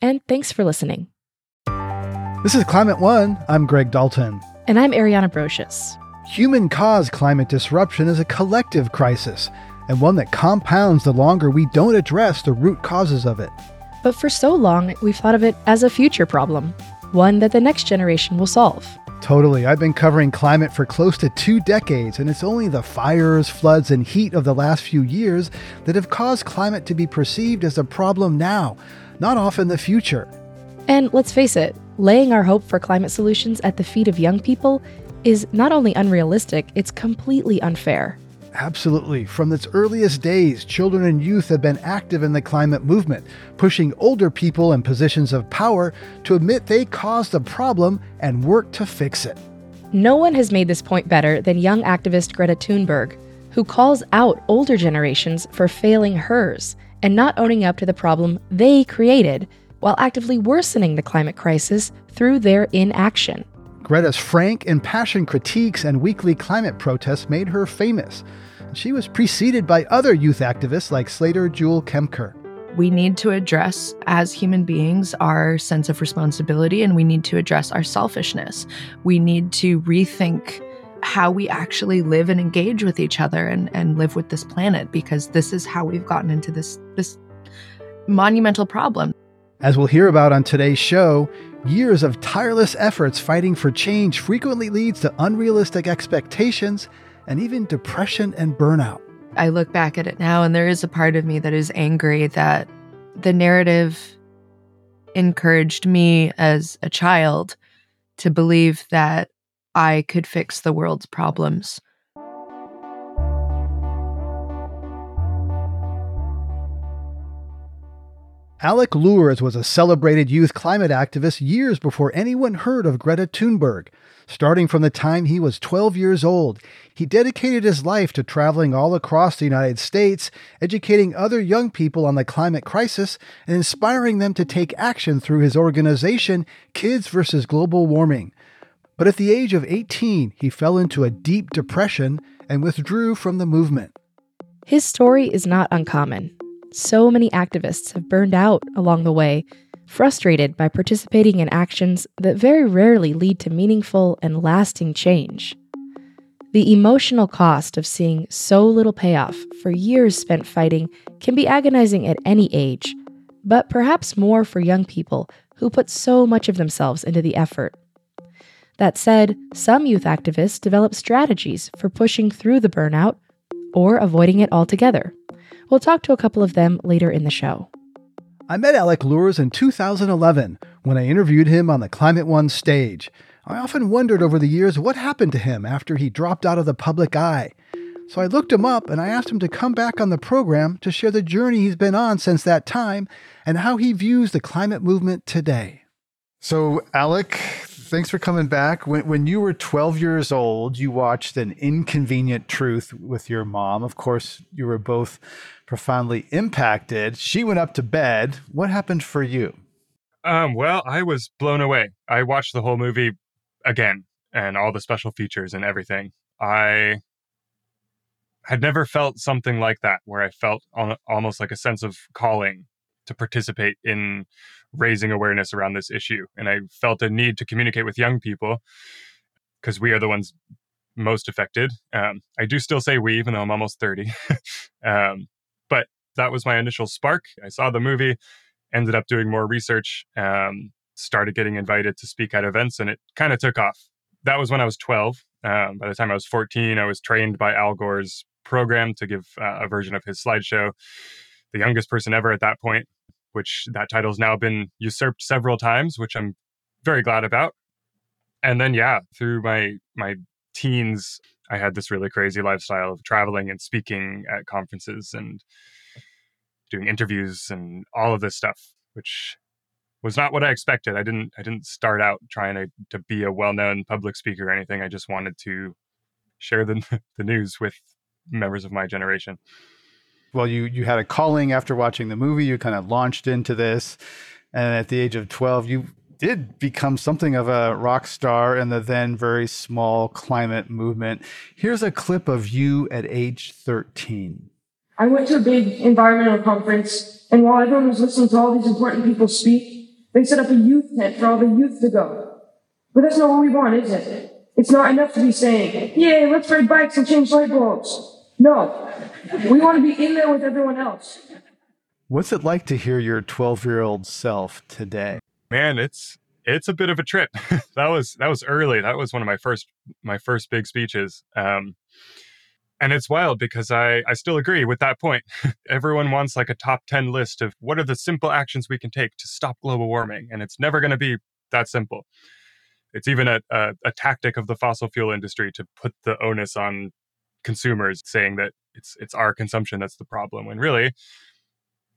and thanks for listening. This is Climate One. I'm Greg Dalton. And I'm Ariana Brocious. Human caused climate disruption is a collective crisis and one that compounds the longer we don't address the root causes of it. But for so long, we've thought of it as a future problem, one that the next generation will solve. Totally. I've been covering climate for close to two decades, and it's only the fires, floods, and heat of the last few years that have caused climate to be perceived as a problem now, not off in the future. And let's face it, laying our hope for climate solutions at the feet of young people is not only unrealistic, it's completely unfair. Absolutely. From its earliest days, children and youth have been active in the climate movement, pushing older people in positions of power to admit they caused the problem and work to fix it. No one has made this point better than young activist Greta Thunberg, who calls out older generations for failing hers and not owning up to the problem they created while actively worsening the climate crisis through their inaction. Greta's frank, impassioned critiques and weekly climate protests made her famous. She was preceded by other youth activists like Slater Jewell Kemker. We need to address, as human beings, our sense of responsibility and we need to address our selfishness. We need to rethink how we actually live and engage with each other and, and live with this planet because this is how we've gotten into this, this monumental problem. As we'll hear about on today's show, years of tireless efforts fighting for change frequently leads to unrealistic expectations and even depression and burnout. I look back at it now, and there is a part of me that is angry that the narrative encouraged me as a child to believe that I could fix the world's problems. Alec Loorz was a celebrated youth climate activist years before anyone heard of Greta Thunberg. Starting from the time he was 12 years old, he dedicated his life to traveling all across the United States, educating other young people on the climate crisis and inspiring them to take action through his organization, Kids vs. Global Warming. But at the age of 18, he fell into a deep depression and withdrew from the movement. His story is not uncommon. So many activists have burned out along the way, frustrated by participating in actions that very rarely lead to meaningful and lasting change. The emotional cost of seeing so little payoff for years spent fighting can be agonizing at any age, but perhaps more for young people who put so much of themselves into the effort. That said, some youth activists develop strategies for pushing through the burnout or avoiding it altogether. We'll talk to a couple of them later in the show. I met Alec Loorz in 2011 when I interviewed him on the Climate One stage. I often wondered over the years what happened to him after he dropped out of the public eye. So I looked him up and I asked him to come back on the program to share the journey he's been on since that time and how he views the climate movement today. So, Alec, thanks for coming back. When, when you were 12 years old, you watched An Inconvenient Truth with your mom. Of course, you were both profoundly impacted. She went up to bed. What happened for you? Um, well, I was blown away. I watched the whole movie again and all the special features and everything. I had never felt something like that where I felt almost like a sense of calling to participate in raising awareness around this issue. And I felt a need to communicate with young people because we are the ones most affected. Um, I do still say we, even though I'm almost 30. um, but that was my initial spark. I saw the movie, ended up doing more research, um, started getting invited to speak at events, and it kind of took off. That was when I was 12. Um, by the time I was 14, I was trained by Al Gore's program to give uh, a version of his slideshow. The youngest person ever at that point, which that title has now been usurped several times, which I'm very glad about. And then, yeah, through my my teens, I had this really crazy lifestyle of traveling and speaking at conferences and doing interviews and all of this stuff, which was not what I expected. I didn't I didn't start out trying to to be a well-known public speaker or anything. I just wanted to share the the news with members of my generation. Well, you you had a calling after watching the movie. You kind of launched into this, and at the age of twelve, you did become something of a rock star in the then very small climate movement. Here's a clip of you at age thirteen. I went to a big environmental conference, and while everyone was listening to all these important people speak, they set up a youth tent for all the youth to go. But that's not what we want, is it? It's not enough to be saying, yay, let's ride bikes and change light bulbs. No. We want to be in there with everyone else. What's it like to hear your 12 year old self today? Man, it's it's a bit of a trip. that was that was early. That was one of my first my first big speeches. Um, and it's wild because I, I still agree with that point. Everyone wants like a top 10 list of what are the simple actions we can take to stop global warming. And it's never going to be that simple. It's even a, a, a, tactic of the fossil fuel industry to put the onus on consumers, saying that it's, it's our consumption that's the problem, when really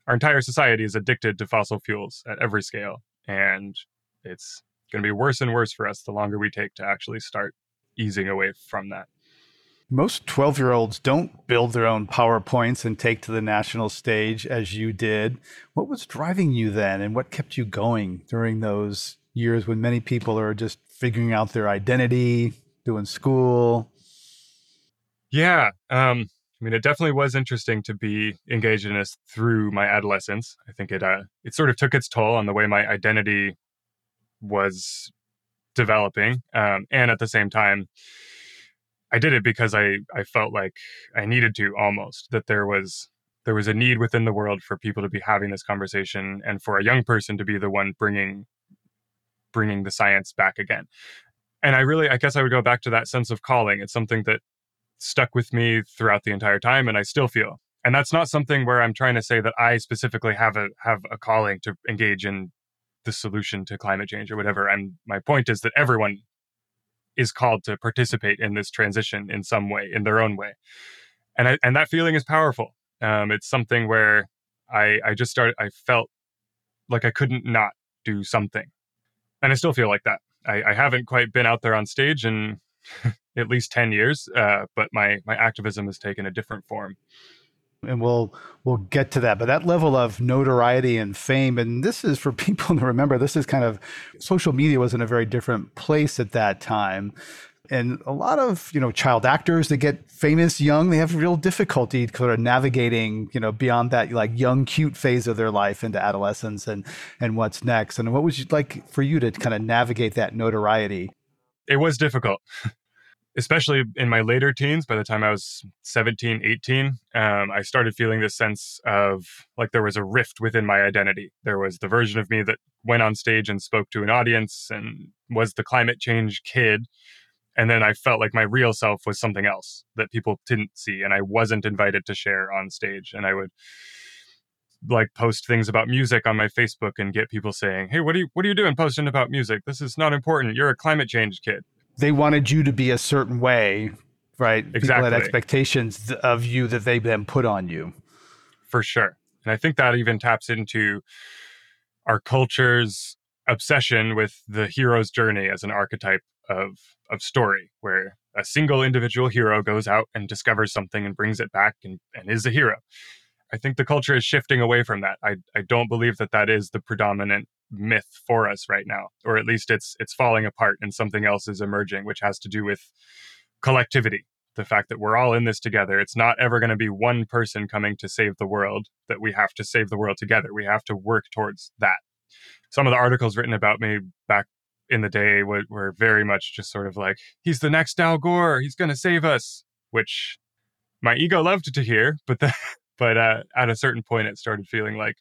our entire society is addicted to fossil fuels at every scale. And it's going to be worse and worse for us the longer we take to actually start easing away from that most 12 year olds don't build their own PowerPoints and take to the national stage as you did. What was driving you then, and what kept you going during those years when many people are just figuring out their identity, doing school? Yeah. Um, I mean, it definitely was interesting to be engaged in this through my adolescence. I think it uh, it sort of took its toll on the way my identity was developing, um, and at the same time, I did it because I I felt like I needed to almost that there was there was a need within the world for people to be having this conversation and for a young person to be the one bringing bringing the science back again. And I really I guess I would go back to that sense of calling. It's something that stuck with me throughout the entire time and I still feel. And that's not something where I'm trying to say that I specifically have a have a calling to engage in the solution to climate change or whatever. And my point is that everyone is called to participate in this transition in some way, in their own way. And I, and that feeling is powerful. Um, it's something where I I just started. I felt like I couldn't not do something, and I still feel like that. I, I haven't quite been out there on stage in at least ten years, uh, but my my activism has taken a different form. And we'll we'll get to that but that level of notoriety and fame and this is for people to remember this is kind of social media was in a very different place at that time. And a lot of you know child actors that get famous young they have real difficulty sort of navigating you know beyond that like young cute phase of their life into adolescence and and what's next. And what was you like for you to kind of navigate that notoriety? It was difficult especially in my later teens, by the time I was 17, 18, um, I started feeling this sense of like there was a rift within my identity. There was the version of me that went on stage and spoke to an audience and was the climate change kid. And then I felt like my real self was something else that people didn't see and I wasn't invited to share on stage. And I would like post things about music on my Facebook and get people saying, "Hey, what are you what are you doing posting about music? This is not important. You're a climate change kid." They wanted you to be a certain way, right? Exactly. People had expectations of you that they then put on you. For sure. And I think that even taps into our culture's obsession with the hero's journey as an archetype of of story where a single individual hero goes out and discovers something and brings it back and, and is a hero. I think the culture is shifting away from that. I, I don't believe that that is the predominant myth for us right now or at least it's it's falling apart and something else is emerging which has to do with collectivity. The fact that we're all in this together. It's not ever going to be one person coming to save the world that we have to save the world together. We have to work towards that. Some of the articles written about me back in the day were, were very much just sort of like he's the next al gore. He's going to save us which my ego loved to hear but the, but uh, at a certain point it started feeling like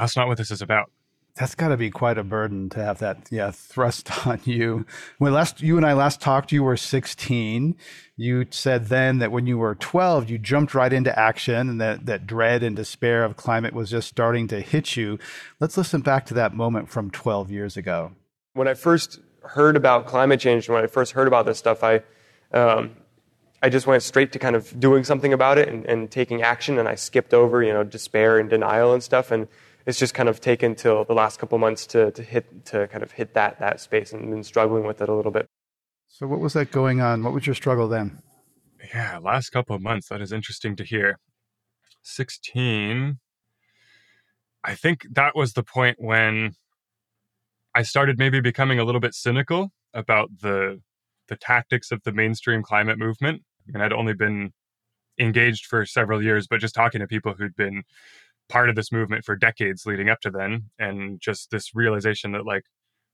that's not what this is about. That's got to be quite a burden to have that, yeah, thrust on you. When last you and I last talked, you were 16. You said then that when you were 12, you jumped right into action, and that that dread and despair of climate was just starting to hit you. Let's listen back to that moment from 12 years ago. When I first heard about climate change, and when I first heard about this stuff, I um, I just went straight to kind of doing something about it and, and taking action, and I skipped over you know despair and denial and stuff and it's just kind of taken till the last couple months to, to hit to kind of hit that that space and been struggling with it a little bit. So what was that going on? What was your struggle then? Yeah, last couple of months. That is interesting to hear. 16 I think that was the point when I started maybe becoming a little bit cynical about the the tactics of the mainstream climate movement. And I'd only been engaged for several years, but just talking to people who'd been part of this movement for decades leading up to then and just this realization that like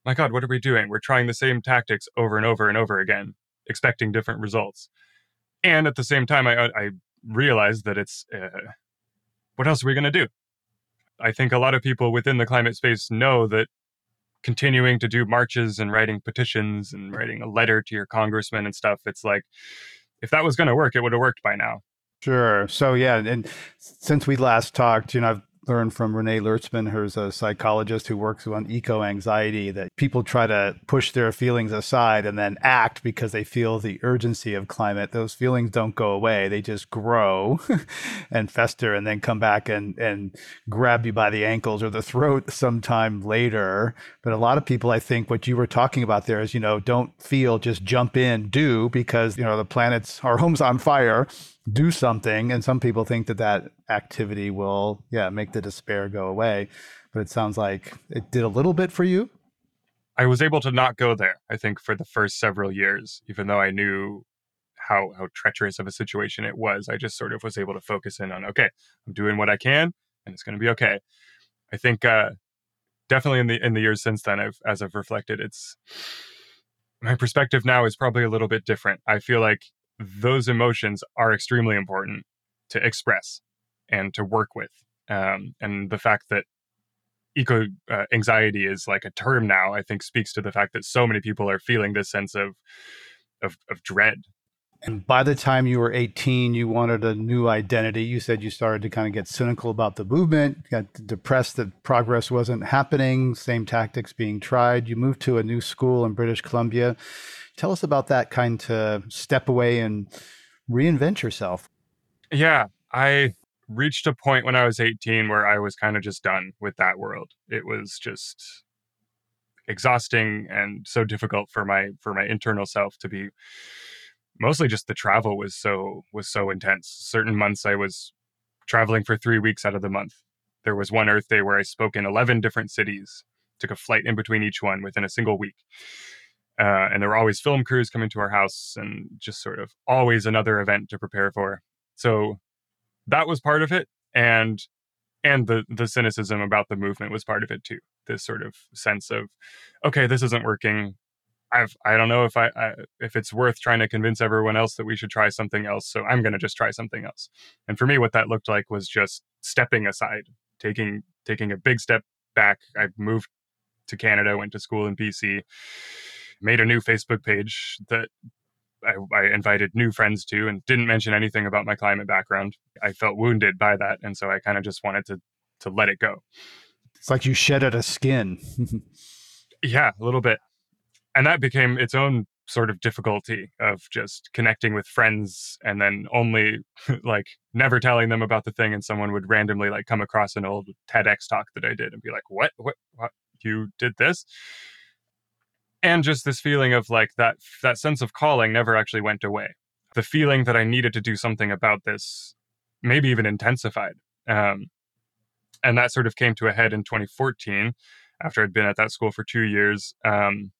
my god what are we doing? We're trying the same tactics over and over and over again expecting different results. And at the same time i, I realized that it's uh, what else are we going to do? I think a lot of people within the climate space know that continuing to do marches and writing petitions and writing a letter to your congressman and stuff it's like if that was going to work it would have worked by now Sure. So yeah, and since we last talked, you know, I've learned from Renee Lertzman, who's a psychologist who works on eco anxiety, that people try to push their feelings aside and then act because they feel the urgency of climate. Those feelings don't go away; they just grow and fester, and then come back and and grab you by the ankles or the throat sometime later. But a lot of people, I think, what you were talking about there is, you know, don't feel, just jump in, do because you know the planet's our home's on fire do something and some people think that that activity will yeah make the despair go away but it sounds like it did a little bit for you? I was able to not go there i think for the first several years even though i knew how how treacherous of a situation it was i just sort of was able to focus in on okay i'm doing what i can and it's going to be okay. I think uh definitely in the in the years since then i've as i've reflected it's my perspective now is probably a little bit different. I feel like those emotions are extremely important to express and to work with. Um, and the fact that eco uh, anxiety is like a term now, I think speaks to the fact that so many people are feeling this sense of, of, of dread. And by the time you were 18, you wanted a new identity. You said you started to kind of get cynical about the movement, got depressed that progress wasn't happening, same tactics being tried. You moved to a new school in British Columbia. Tell us about that kind to step away and reinvent yourself. Yeah, I reached a point when I was 18 where I was kind of just done with that world. It was just exhausting and so difficult for my for my internal self to be mostly just the travel was so was so intense. Certain months I was traveling for 3 weeks out of the month. There was one Earth Day where I spoke in 11 different cities, took a flight in between each one within a single week. Uh, and there were always film crews coming to our house and just sort of always another event to prepare for. So that was part of it. And and the the cynicism about the movement was part of it too. This sort of sense of, okay, this isn't working. I've I don't know if I, I if it's worth trying to convince everyone else that we should try something else. So I'm going to just try something else. And for me, what that looked like was just stepping aside, taking taking a big step back. I moved to Canada, went to school in BC, made a new Facebook page that I, I, invited new friends to and didn't mention anything about my climate background. I felt wounded by that. And so I kind of just wanted to, to let it go. It's like you shed shedded a skin. yeah, a little bit. And that became its own sort of difficulty of just connecting with friends and then only like never telling them about the thing and someone would randomly like come across an old TEDx talk that I did and be like, "What? What? What? You did this?" And just this feeling of like that that sense of calling never actually went away. The feeling that i needed to do something about this maybe even intensified um, and that sort of came to a head in 2014 after i'd been at that school for two years. Um,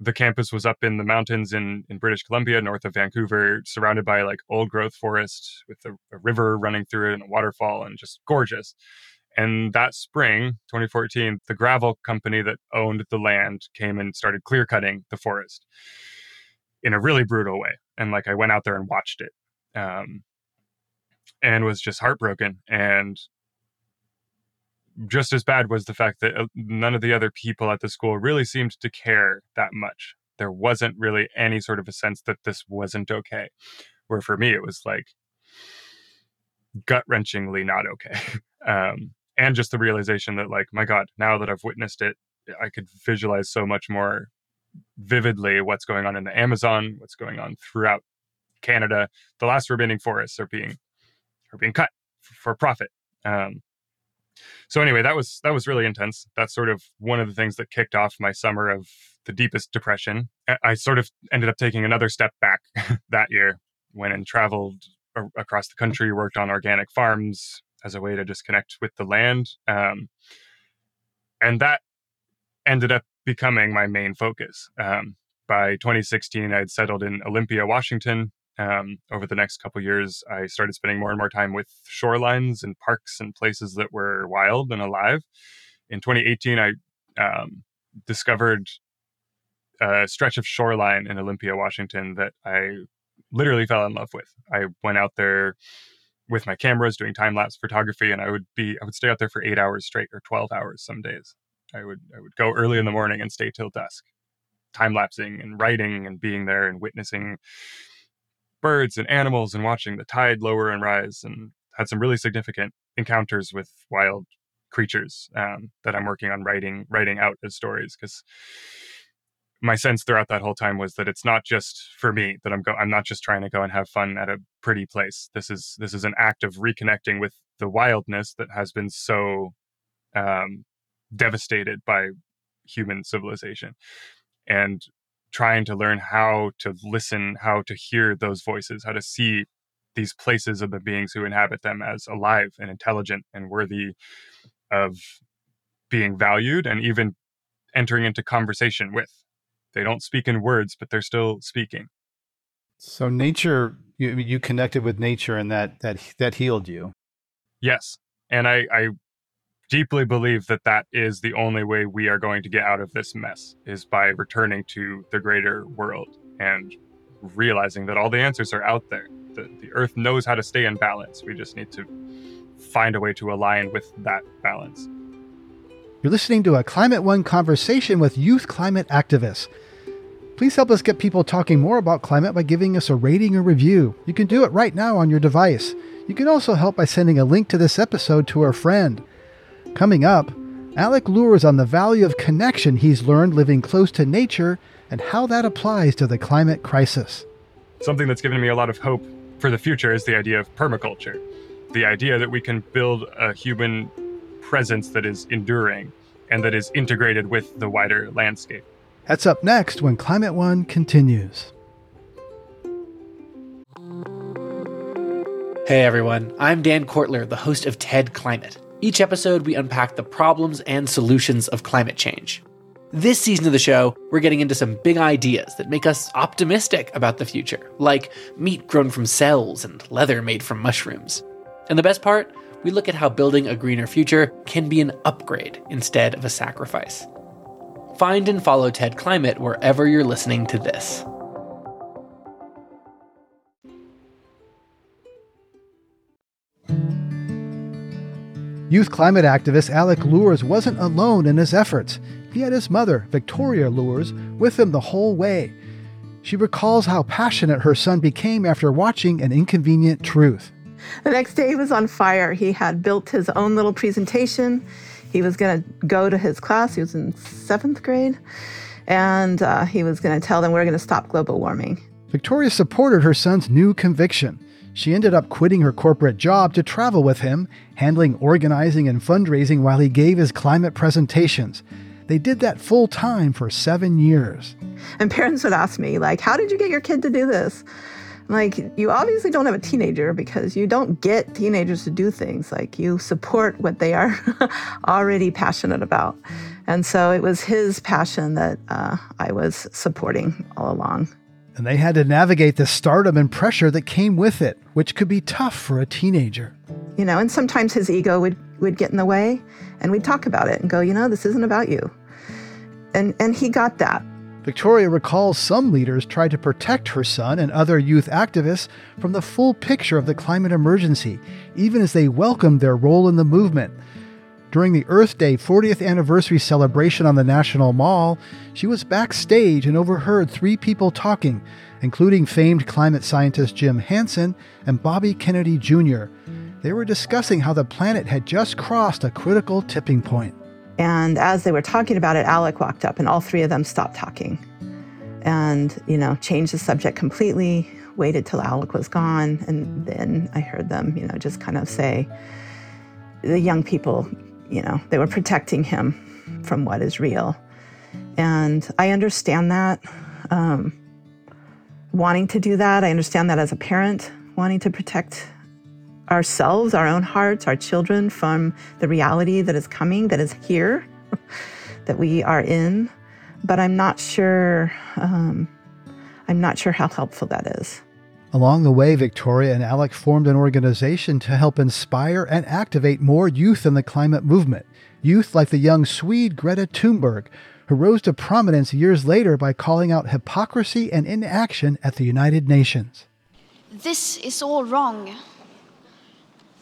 the campus was up in the mountains in, in british columbia north of vancouver surrounded by like old growth forest with a, a river running through it and a waterfall and just gorgeous and that spring, 2014, the gravel company that owned the land came and started clear cutting the forest in a really brutal way. And like I went out there and watched it um, and was just heartbroken and just as bad was the fact that uh, none of the other people at the school really seemed to care that much. There wasn't really any sort of a sense that this wasn't okay. Where for me, it was like gut wrenchingly not okay. Um, and just the realization that, like, my God, now that I've witnessed it, I could visualize so much more vividly what's going on in the Amazon, what's going on throughout Canada. The last remaining forests are being are being cut for profit. Um, so anyway, that was that was really intense. That's sort of one of the things that kicked off my summer of the deepest depression. I sort of ended up taking another step back that year, went and traveled across the country, worked on organic farms as a way to disconnect with the land, um, and that ended up becoming my main focus. Um, by 2016, I'd settled in Olympia, Washington, um, over the next couple years, I started spending more and more time with shorelines and parks and places that were wild and alive. In 2018, I um, discovered a stretch of shoreline in Olympia, Washington that I literally fell in love with. I went out there with my cameras doing time lapse photography, and I would be I would stay out there for eight hours straight or 12 hours some days. I would I would go early in the morning and stay till dusk, time lapsing and writing and being there and witnessing birds and animals and watching the tide lower and rise and had some really significant encounters with wild creatures um, that I'm working on writing writing out as stories because my sense throughout that whole time was that it's not just for me that I'm go I'm not just trying to go and have fun at a pretty place. This is this is an act of reconnecting with the wildness that has been so um, devastated by human civilization and trying to learn how to listen, how to hear those voices, how to see these places of the beings who inhabit them as alive and intelligent and worthy of being valued and even entering into conversation with. They don't speak in words, but they're still speaking. So nature, you, you connected with nature, and that that that healed you. Yes, and I, I deeply believe that that is the only way we are going to get out of this mess is by returning to the greater world and realizing that all the answers are out there. The, the earth knows how to stay in balance. We just need to find a way to align with that balance. You're listening to a Climate One conversation with youth climate activists. Please help us get people talking more about climate by giving us a rating or review. You can do it right now on your device. You can also help by sending a link to this episode to a friend. Coming up, Alec Loorz on the value of connection he's learned living close to nature and how that applies to the climate crisis. Something that's given me a lot of hope for the future is the idea of permaculture. The idea that we can build a human presence that is enduring and that is integrated with the wider landscape. That's up next when Climate One continues. Hey everyone, I'm Dan Kwartler, the host of TED Climate. Each episode, we unpack the problems and solutions of climate change. This season of the show, we're getting into some big ideas that make us optimistic about the future, like meat grown from cells and leather made from mushrooms. And the best part, we look at how building a greener future can be an upgrade instead of a sacrifice. Find and follow TED Climate wherever you're listening to this. Youth climate activist Alec Loorz wasn't alone in his efforts. He had his mother, Victoria Loorz, with him the whole way. She recalls how passionate her son became after watching An Inconvenient Truth. The next day he was on fire. He had built his own little presentation. He was going to go to his class. He was in seventh grade. And uh, he was going to tell them we're going to stop global warming. Victoria supported her son's new conviction. She ended up quitting her corporate job to travel with him, handling organizing and fundraising while he gave his climate presentations. They did that full time for seven years. And parents would ask me, like, how did you get your kid to do this? Like, you obviously don't have a teenager because you don't get teenagers to do things. Like, you support what they are already passionate about. And so it was his passion that uh, I was supporting all along and they had to navigate the stardom and pressure that came with it, which could be tough for a teenager. You know, and sometimes his ego would, would get in the way, and we'd talk about it and go, you know, this isn't about you. And, and he got that. Victoria recalls some leaders tried to protect her son and other youth activists from the full picture of the climate emergency, even as they welcomed their role in the movement. During the Earth Day 40th anniversary celebration on the National Mall, she was backstage and overheard three people talking, including famed climate scientist Jim Hansen and Bobby Kennedy Jr. They were discussing how the planet had just crossed a critical tipping point. And as they were talking about it, Alec walked up and all three of them stopped talking and, you know, changed the subject completely, waited till Alec was gone. And then I heard them, you know, just kind of say, the young people, you know, they were protecting him from what is real. And I understand that, um, wanting to do that. I understand that as a parent, wanting to protect ourselves, our own hearts, our children from the reality that is coming, that is here, that we are in. But I'm not sure. Um, I'm not sure how helpful that is. Along the way, Victoria and Alec formed an organization to help inspire and activate more youth in the climate movement. Youth like the young Swede Greta Thunberg, who rose to prominence years later by calling out hypocrisy and inaction at the United Nations. This is all wrong.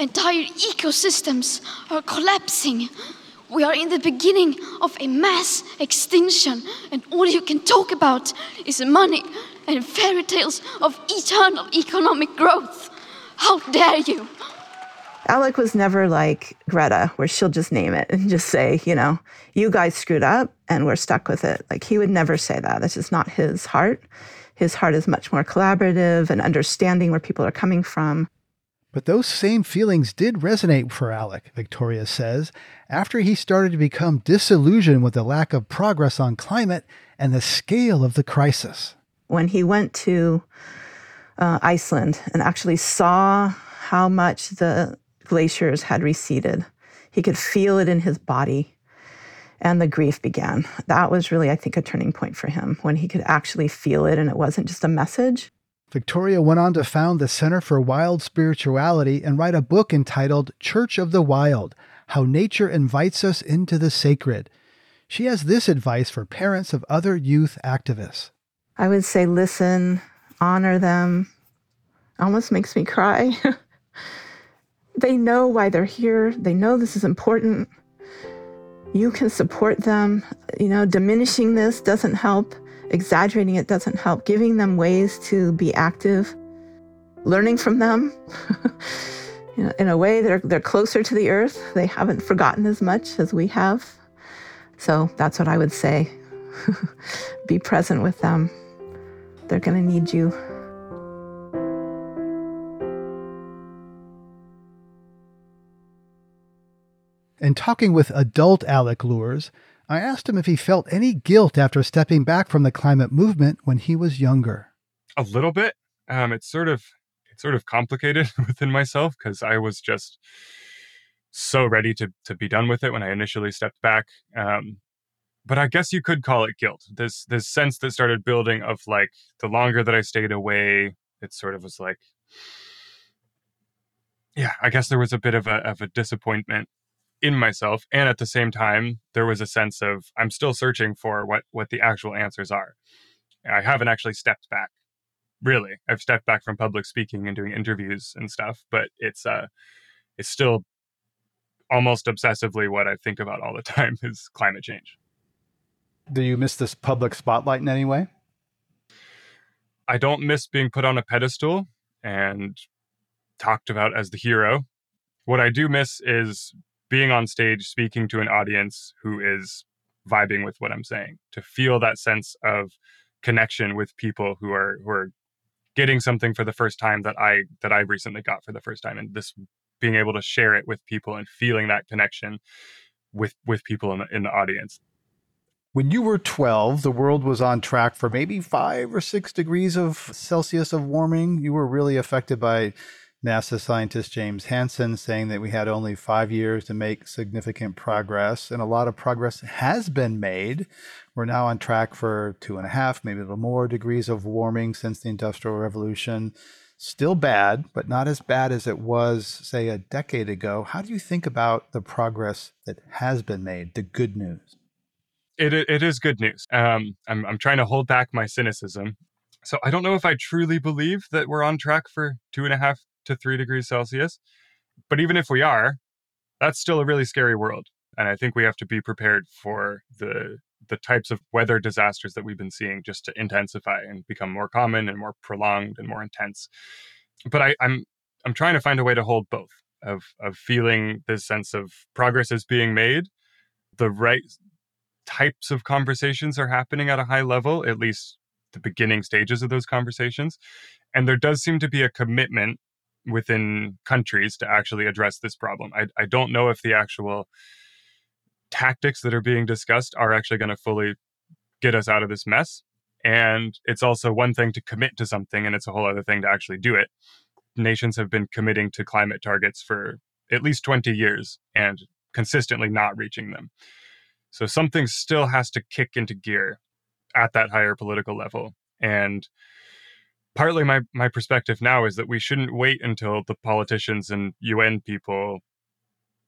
entire ecosystems are collapsing. We are in the beginning of a mass extinction, and all you can talk about is money and fairy tales of eternal economic growth. How dare you! Alec was never like Greta, where she'll just name it and just say, you know, you guys screwed up and we're stuck with it. Like he would never say that. That's just not his heart. His heart is much more collaborative and understanding where people are coming from. But those same feelings did resonate for Alec, Victoria says, after he started to become disillusioned with the lack of progress on climate and the scale of the crisis. When he went to uh, Iceland and actually saw how much the glaciers had receded, he could feel it in his body. And the grief began. That was really, I think, a turning point for him when he could actually feel it and it wasn't just a message. Victoria went on to found the Center for Wild Spirituality and write a book entitled Church of the Wild How Nature Invites Us into the Sacred. She has this advice for parents of other youth activists. I would say listen, honor them. Almost makes me cry. they know why they're here, they know this is important. You can support them. You know, diminishing this doesn't help. Exaggerating it doesn't help. Giving them ways to be active, learning from them. you know, in a way, they're, they're closer to the earth. They haven't forgotten as much as we have. So that's what I would say. be present with them. They're going to need you. And talking with adult Alec Loorz, I asked him if he felt any guilt after stepping back from the climate movement when he was younger. A little bit. Um, it's sort of it's sort of complicated within myself because I was just so ready to to be done with it when I initially stepped back. Um, but I guess you could call it guilt. This this sense that started building of like the longer that I stayed away, it sort of was like, yeah, I guess there was a bit of a of a disappointment in myself and at the same time there was a sense of i'm still searching for what what the actual answers are. I haven't actually stepped back really. I've stepped back from public speaking and doing interviews and stuff but it's uh it's still almost obsessively what i think about all the time is climate change. Do you miss this public spotlight in any way? I don't miss being put on a pedestal and talked about as the hero. What i do miss is being on stage speaking to an audience who is vibing with what I'm saying, to feel that sense of connection with people who are who are getting something for the first time that I that I recently got for the first time, and this being able to share it with people and feeling that connection with with people in the, in the audience. When you were 12, the world was on track for maybe five or six degrees of Celsius of warming. You were really affected by NASA scientist James Hansen saying that we had only five years to make significant progress, and a lot of progress has been made. We're now on track for two and a half, maybe a little more degrees of warming since the Industrial Revolution. Still bad, but not as bad as it was, say, a decade ago. How do you think about the progress that has been made, the good news? It, it is good news. Um, I'm, I'm trying to hold back my cynicism. So I don't know if I truly believe that we're on track for two and a half to three degrees Celsius. But even if we are, that's still a really scary world. And I think we have to be prepared for the the types of weather disasters that we've been seeing just to intensify and become more common and more prolonged and more intense. But I, I'm I'm trying to find a way to hold both of of feeling this sense of progress is being made, the right types of conversations are happening at a high level, at least the beginning stages of those conversations. And there does seem to be a commitment within countries to actually address this problem. I, I don't know if the actual tactics that are being discussed are actually going to fully get us out of this mess. And it's also one thing to commit to something, and it's a whole other thing to actually do it. Nations have been committing to climate targets for at least 20 years and consistently not reaching them. So something still has to kick into gear at that higher political level. And partly my my perspective now is that we shouldn't wait until the politicians and UN people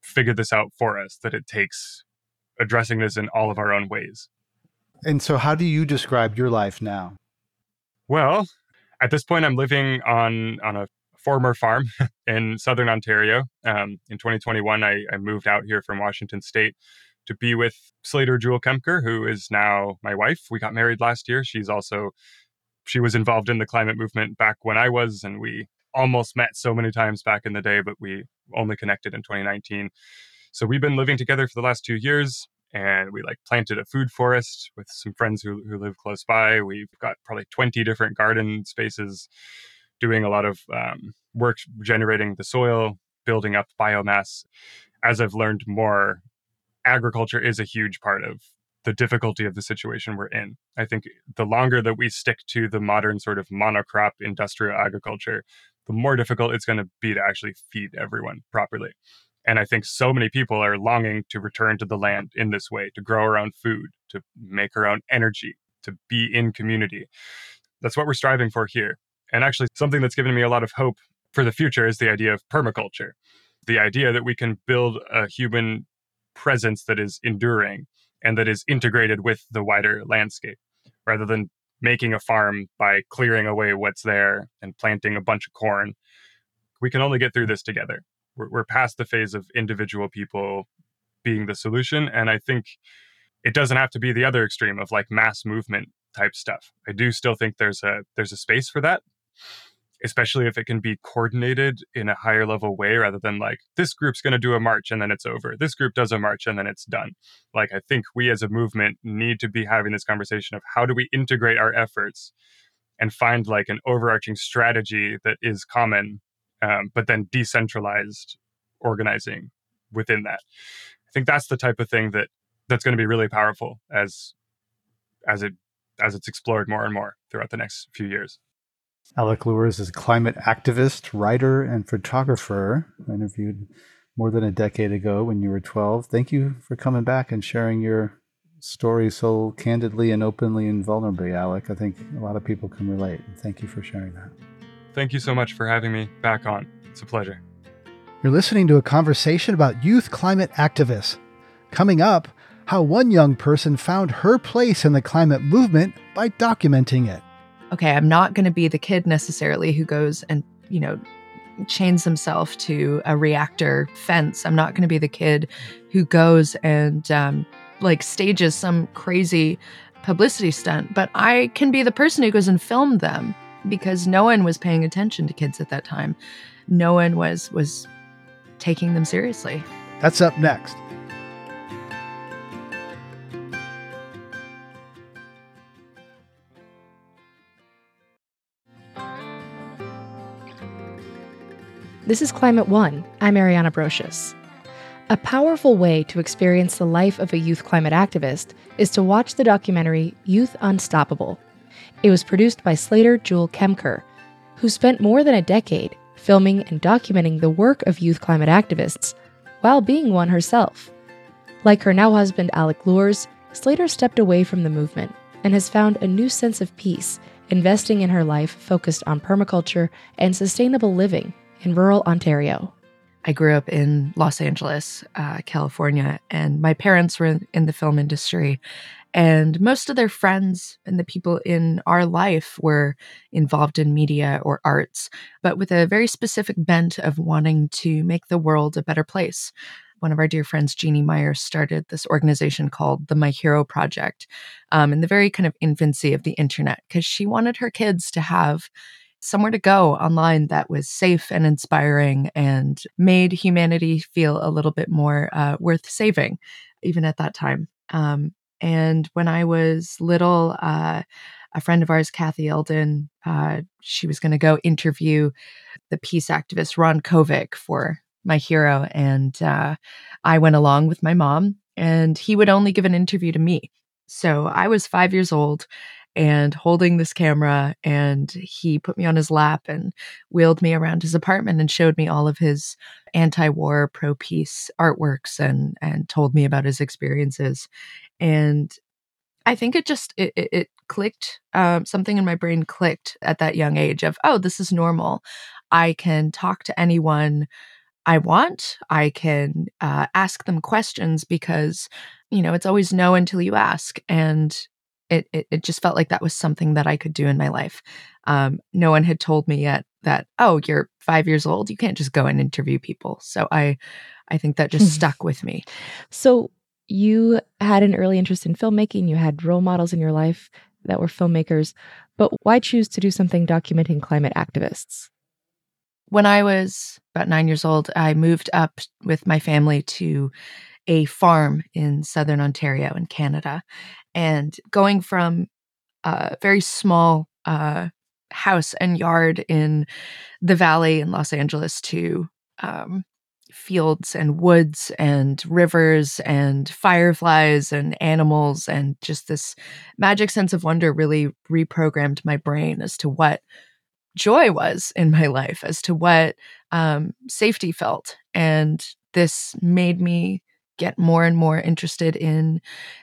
figure this out for us that it takes addressing this in all of our own ways. And so how do you describe your life now? Well, at this point I'm living on on a former farm in southern Ontario. Um, in 2021 I, I moved out here from Washington State to be with Slater Jewell Kemker, who is now my wife. We got married last year. She's also she was involved in the climate movement back when I was, and we almost met so many times back in the day, but we only connected in 2019. So we've been living together for the last two years, and we like planted a food forest with some friends who, who live close by. We've got probably 20 different garden spaces, doing a lot of um, work generating the soil, building up biomass. As I've learned more, agriculture is a huge part of the difficulty of the situation we're in. I think the longer that we stick to the modern sort of monocrop industrial agriculture, the more difficult it's going to be to actually feed everyone properly. And I think so many people are longing to return to the land in this way, to grow our own food, to make our own energy, to be in community. That's what we're striving for here. And actually, something that's given me a lot of hope for the future is the idea of permaculture. The idea that we can build a human presence that is enduring and that is integrated with the wider landscape rather than making a farm by clearing away what's there and planting a bunch of corn. We can only get through this together. We're, we're past the phase of individual people being the solution. And I think it doesn't have to be the other extreme of like mass movement type stuff. I do still think there's a there's a space for that especially if it can be coordinated in a higher level way rather than like this group's going to do a march and then it's over. This group does a march and then it's done. Like I think we as a movement need to be having this conversation of how do we integrate our efforts and find like an overarching strategy that is common, um, but then decentralized organizing within that. I think that's the type of thing that that's going to be really powerful as as it as it's explored more and more throughout the next few years. Alec Loorz is a climate activist, writer, and photographer. I interviewed more than a decade ago when you were 12. Thank you for coming back and sharing your story so candidly and openly and vulnerably, Alec. I think a lot of people can relate. Thank you for sharing that. Thank you so much for having me back on. It's a pleasure. You're listening to a conversation about youth climate activists. Coming up, how one young person found her place in the climate movement by documenting it okay, I'm not going to be the kid necessarily who goes and, you know, chains himself to a reactor fence. I'm not going to be the kid who goes and um, like stages some crazy publicity stunt, but I can be the person who goes and film them because no one was paying attention to kids at that time. No one was was taking them seriously. That's up next. This is Climate One. I'm Ariana Brocious. A powerful way to experience the life of a youth climate activist is to watch the documentary Youth Unstoppable. It was produced by Slater Jewell Kemker, who spent more than a decade filming and documenting the work of youth climate activists while being one herself. Like her now husband Alec Loorz, Slater stepped away from the movement and has found a new sense of peace, investing in her life focused on permaculture and sustainable living in rural Ontario. I grew up in Los Angeles, uh, California, and my parents were in, in the film industry. And most of their friends and the people in our life were involved in media or arts, but with a very specific bent of wanting to make the world a better place. One of our dear friends, Jeannie Meyer, started this organization called the My Hero Project um, in the very kind of infancy of the internet because she wanted her kids to have somewhere to go online that was safe and inspiring and made humanity feel a little bit more uh, worth saving, even at that time. Um, and when I was little, uh, a friend of ours, Kathy Eldon, uh, she was going to go interview the peace activist Ron Kovic for my hero. And uh, I went along with my mom, and he would only give an interview to me. So I was five years old and holding this camera, and he put me on his lap and wheeled me around his apartment and showed me all of his anti-war, pro-peace artworks and and told me about his experiences and I think it just it, it, it clicked. Um, something in my brain clicked at that young age of oh, this is normal. I can talk to anyone I want. I can uh, ask them questions because you know it's always no until you ask, and it, it, it just felt like that was something that I could do in my life. Um, no one had told me yet that oh, you're five years old. You can't just go and interview people. So I I think that just stuck with me. So you had an early interest in filmmaking, you had role models in your life that were filmmakers, but why choose to do something documenting climate activists? When I was about nine years old, I moved up with my family to a farm in southern Ontario in Canada. And going from a very small uh, house and yard in the valley in Los Angeles to um, fields and woods and rivers and fireflies and animals and just this magic sense of wonder really reprogrammed my brain as to what joy was in my life as to what um, safety felt and this made me get more and more interested in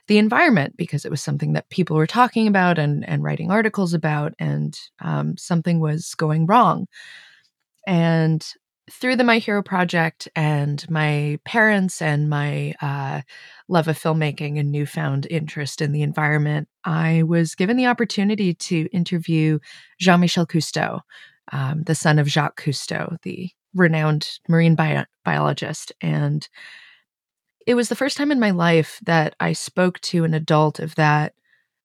the environment because it was something that people were talking about and, and writing articles about and um, something was going wrong and through the My Hero Project and my parents and my uh, love of filmmaking and newfound interest in the environment, I was given the opportunity to interview Jean Michel Cousteau, um, the son of Jacques Cousteau, the renowned marine bio- biologist. And it was the first time in my life that I spoke to an adult of that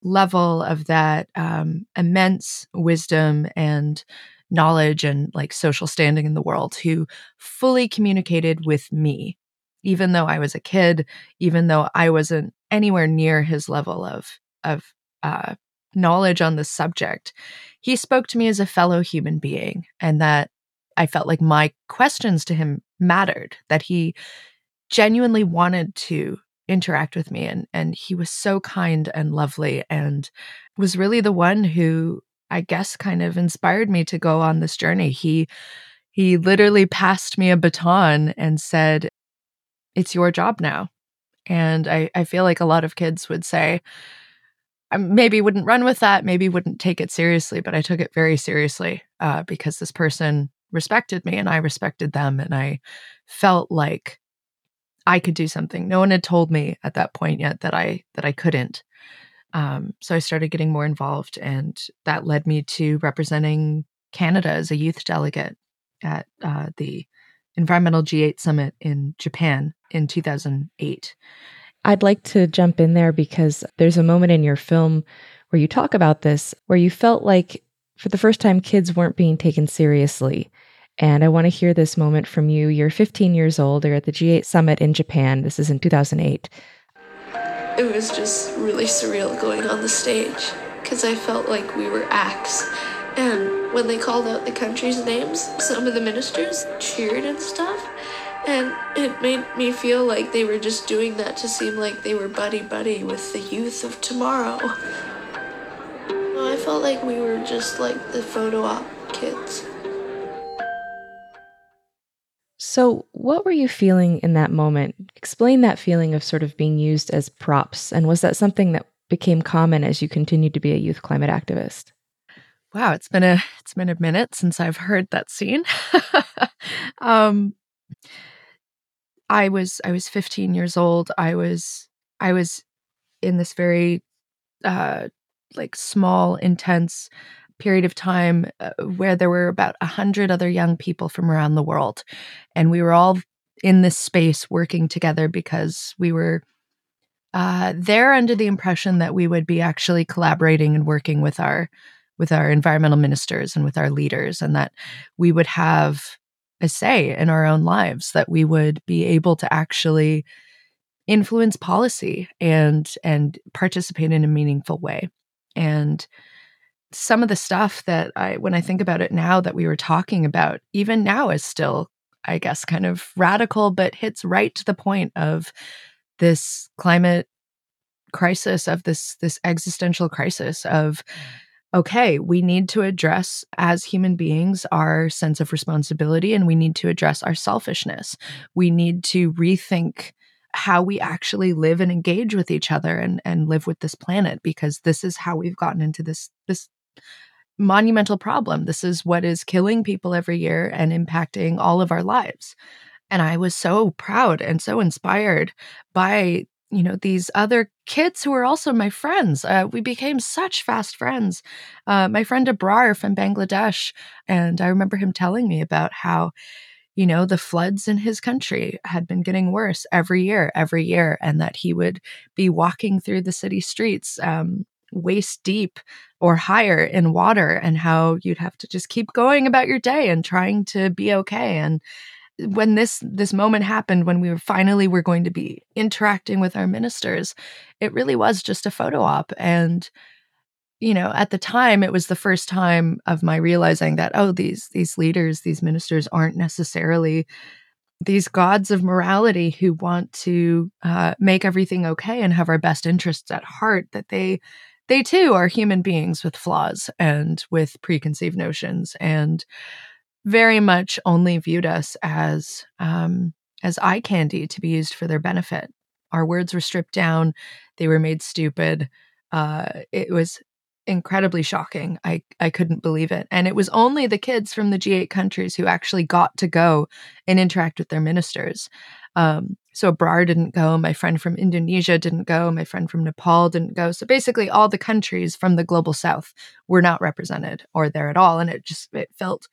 level, of that um, immense wisdom and knowledge and like social standing in the world who fully communicated with me even though i was a kid even though i wasn't anywhere near his level of of uh, knowledge on the subject. He spoke to me as a fellow human being and that i felt like my questions to him mattered that he genuinely wanted to interact with me and and he was so kind and lovely and was really the one who I guess kind of inspired me to go on this journey. He he literally passed me a baton and said, It's your job now. And I, I feel like a lot of kids would say, I maybe wouldn't run with that, maybe wouldn't take it seriously, but I took it very seriously uh, because this person respected me and I respected them. And I felt like I could do something. No one had told me at that point yet that I that I couldn't. Um, so I started getting more involved, and that led me to representing Canada as a youth delegate at uh, the Environmental G8 Summit in Japan in 2008. I'd like to jump in there because there's a moment in your film where you talk about this, where you felt like for the first time kids weren't being taken seriously. And I want to hear this moment from you. You're 15 years old, you're at the G8 Summit in Japan. This is in 2008 it was just really surreal going on the stage because I felt like we were acts. And when they called out the countries' names, some of the ministers cheered and stuff. And it made me feel like they were just doing that to seem like they were buddy buddy with the youth of tomorrow. I felt like we were just like the photo op kids. So, what were you feeling in that moment? Explain that feeling of sort of being used as props. And was that something that became common as you continued to be a youth climate activist? Wow, it's been a it's been a minute since I've heard that scene. um, I was I was 15 years old. I was I was in this very uh, like small, intense period of time uh, where there were about a hundred other young people from around the world, and we were all in this space working together because we were uh, there under the impression that we would be actually collaborating and working with our with our environmental ministers and with our leaders, and that we would have a say in our own lives, that we would be able to actually influence policy and and participate in a meaningful way. And some of the stuff that I when I think about it now that we were talking about, even now is still, I guess, kind of radical, but hits right to the point of this climate crisis, of this this existential crisis of okay, we need to address as human beings our sense of responsibility and we need to address our selfishness. We need to rethink how we actually live and engage with each other and, and live with this planet because this is how we've gotten into this this monumental problem. This is what is killing people every year and impacting all of our lives. And I was so proud and so inspired by you know these other kids who were also my friends uh, we became such fast friends uh, my friend abrar from bangladesh and i remember him telling me about how you know the floods in his country had been getting worse every year every year and that he would be walking through the city streets um, waist deep or higher in water and how you'd have to just keep going about your day and trying to be okay. And when this this moment happened when we were finally were going to be interacting with our ministers it really was just a photo op. And you know at the time it was the first time of my realizing that oh these these leaders these ministers aren't necessarily these gods of morality who want to uh, make everything okay and have our best interests at heart that they they too are human beings with flaws and with preconceived notions and very much only viewed us as um, as eye candy to be used for their benefit. Our words were stripped down; they were made stupid. Uh, it was incredibly shocking. I I couldn't believe it, and it was only the kids from the G8 countries who actually got to go and interact with their ministers. Um, so Abrar didn't go. My friend from Indonesia didn't go. My friend from Nepal didn't go. So basically, all the countries from the global south were not represented or there at all, and it just it felt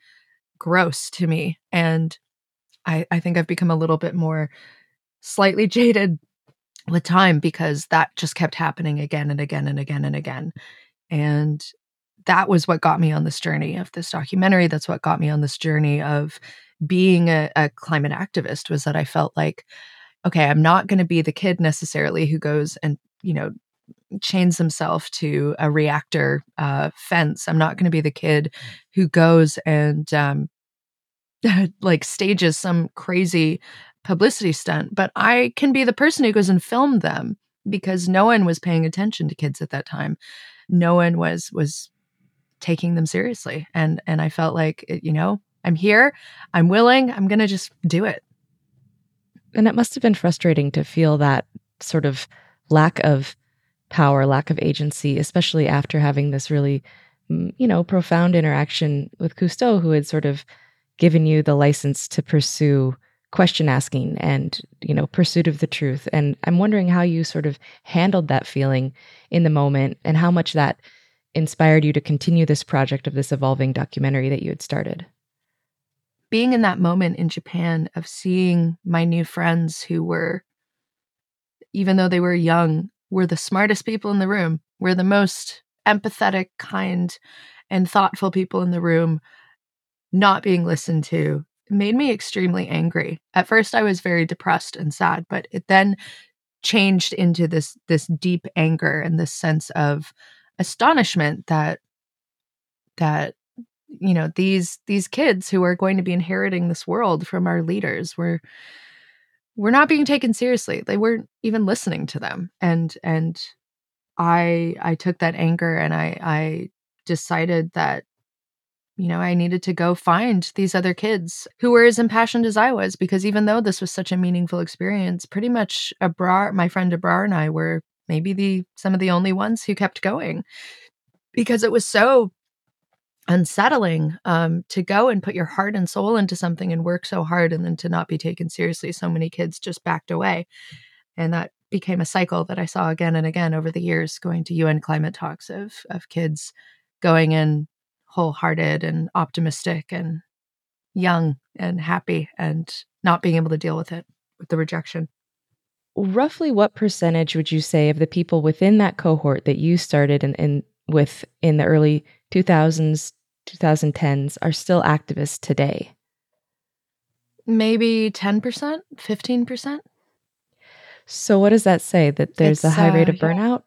gross to me. And I, I think I've become a little bit more slightly jaded with time because that just kept happening again and again and again and again. And that was what got me on this journey of this documentary. That's what got me on this journey of being a, a climate activist was that I felt like, okay, I'm not going to be the kid necessarily who goes and, you know, chains himself to a reactor uh, fence. I'm not going to be the kid who goes and um, like stages some crazy publicity stunt, but I can be the person who goes and film them because no one was paying attention to kids at that time. No one was was taking them seriously, and and I felt like you know I'm here, I'm willing, I'm going to just do it. And it must have been frustrating to feel that sort of lack of power, lack of agency, especially after having this really, mm, you know, profound interaction with Cousteau, who had sort of given you the license to pursue question asking and, you know, pursuit of the truth. And I'm wondering how you sort of handled that feeling in the moment and how much that inspired you to continue this project of this evolving documentary that you had started. Being in that moment in Japan of seeing my new friends who were, even though they were young, we're the smartest people in the room. We're the most empathetic, kind, and thoughtful people in the room not being listened to made me extremely angry. At first I was very depressed and sad, but it then changed into this this deep anger and this sense of astonishment that that you know these these kids who are going to be inheriting this world from our leaders were were not being taken seriously. They weren't even listening to them. And and I I took that anger and I I decided that you know, I needed to go find these other kids who were as impassioned as I was because even though this was such a meaningful experience, pretty much Abrar, my friend Abrar and I were maybe the some of the only ones who kept going because it was so unsettling um, to go and put your heart and soul into something and work so hard and then to not be taken seriously. So many kids just backed away. And that became a cycle that I saw again and again over the years, going to UN climate talks of, of kids going in wholehearted and optimistic and young and happy and not being able to deal with it, with the rejection. Roughly what percentage would you say of the people within that cohort that you started in, in with in the early 2000s, 2010s are still activists today? Maybe 10%, 15%. So, what does that say? That there's It's, a high rate uh, of burnout?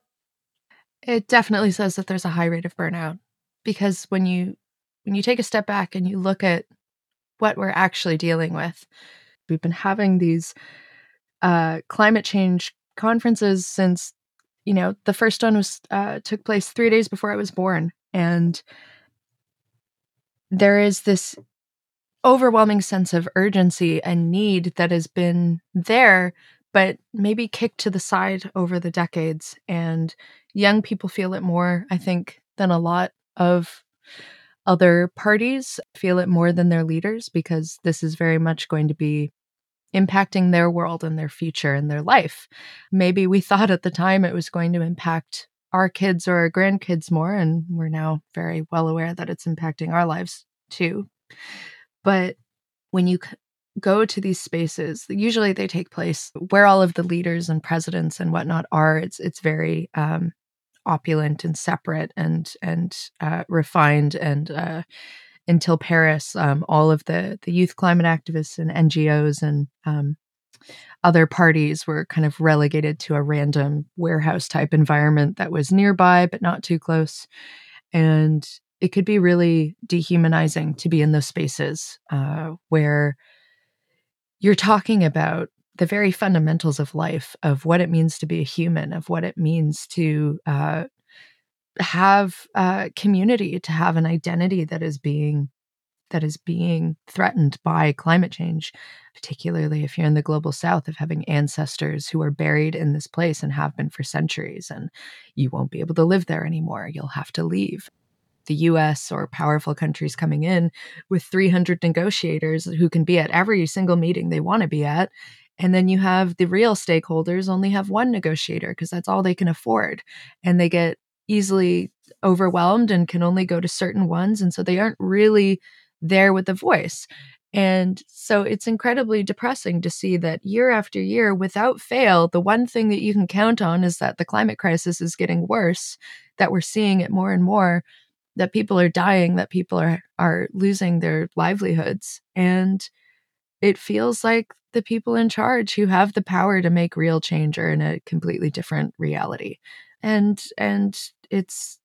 It definitely says that there's a high rate of burnout because when you when you take a step back and you look at what we're actually dealing with, we've been having these uh, climate change conferences since you know the first one was uh, took place three days before I was born, and there is this overwhelming sense of urgency and need that has been there but maybe kicked to the side over the decades and young people feel it more i think than a lot of other parties feel it more than their leaders because this is very much going to be impacting their world and their future and their life. Maybe we thought at the time it was going to impact our kids or our grandkids more and we're now very well aware that it's impacting our lives too. But when you go to these spaces usually they take place where all of the leaders and presidents and whatnot are. It's it's very um opulent and separate and and uh, refined and uh, until Paris, um, all of the the youth climate activists and NGOs and um, other parties were kind of relegated to a random warehouse type environment that was nearby but not too close, and it could be really dehumanizing to be in those spaces uh, where you're talking about the very fundamentals of life, of what it means to be a human, of what it means to uh, have a community, to have an identity that is being that is being threatened by climate change, particularly if you're in the global south, of having ancestors who are buried in this place and have been for centuries, and you won't be able to live there anymore. You'll have to leave. The US or powerful countries coming in with 300 negotiators who can be at every single meeting they want to be at. And then you have the real stakeholders only have one negotiator because that's all they can afford. And they get easily overwhelmed and can only go to certain ones. And so they aren't really there with a voice. And so it's incredibly depressing to see that year after year, without fail, the one thing that you can count on is that the climate crisis is getting worse, that we're seeing it more and more, that people are dying, that people are, are losing their livelihoods. And it feels like the people in charge who have the power to make real change are in a completely different reality. And and it's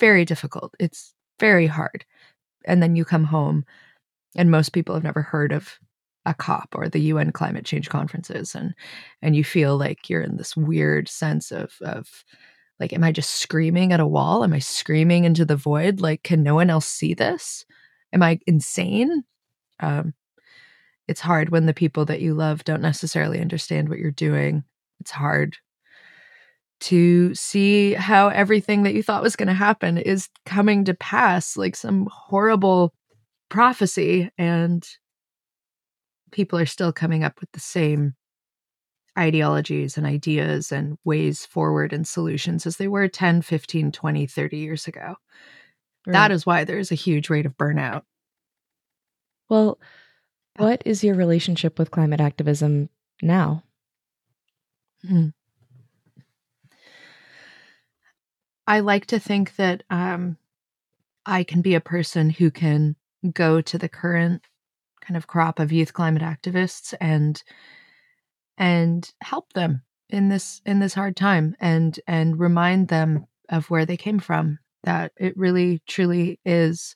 very difficult. It's very hard and then you come home and most people have never heard of a COP or the UN climate change conferences and and you feel like you're in this weird sense of of like am I just screaming at a wall? Am I screaming into the void? Like can no one else see this? Am I insane? Um it's hard when the people that you love don't necessarily understand what you're doing. It's hard to see how everything that you thought was going to happen is coming to pass like some horrible prophecy and people are still coming up with the same ideologies and ideas and ways forward and solutions as they were 10 15 20 30 years ago Right. that is why there's a huge rate of burnout Well, what is your relationship with climate activism now? Hmm. I like to think that um, I can be a person who can go to the current kind of crop of youth climate activists and and help them in this in this hard time and and remind them of where they came from that it really truly is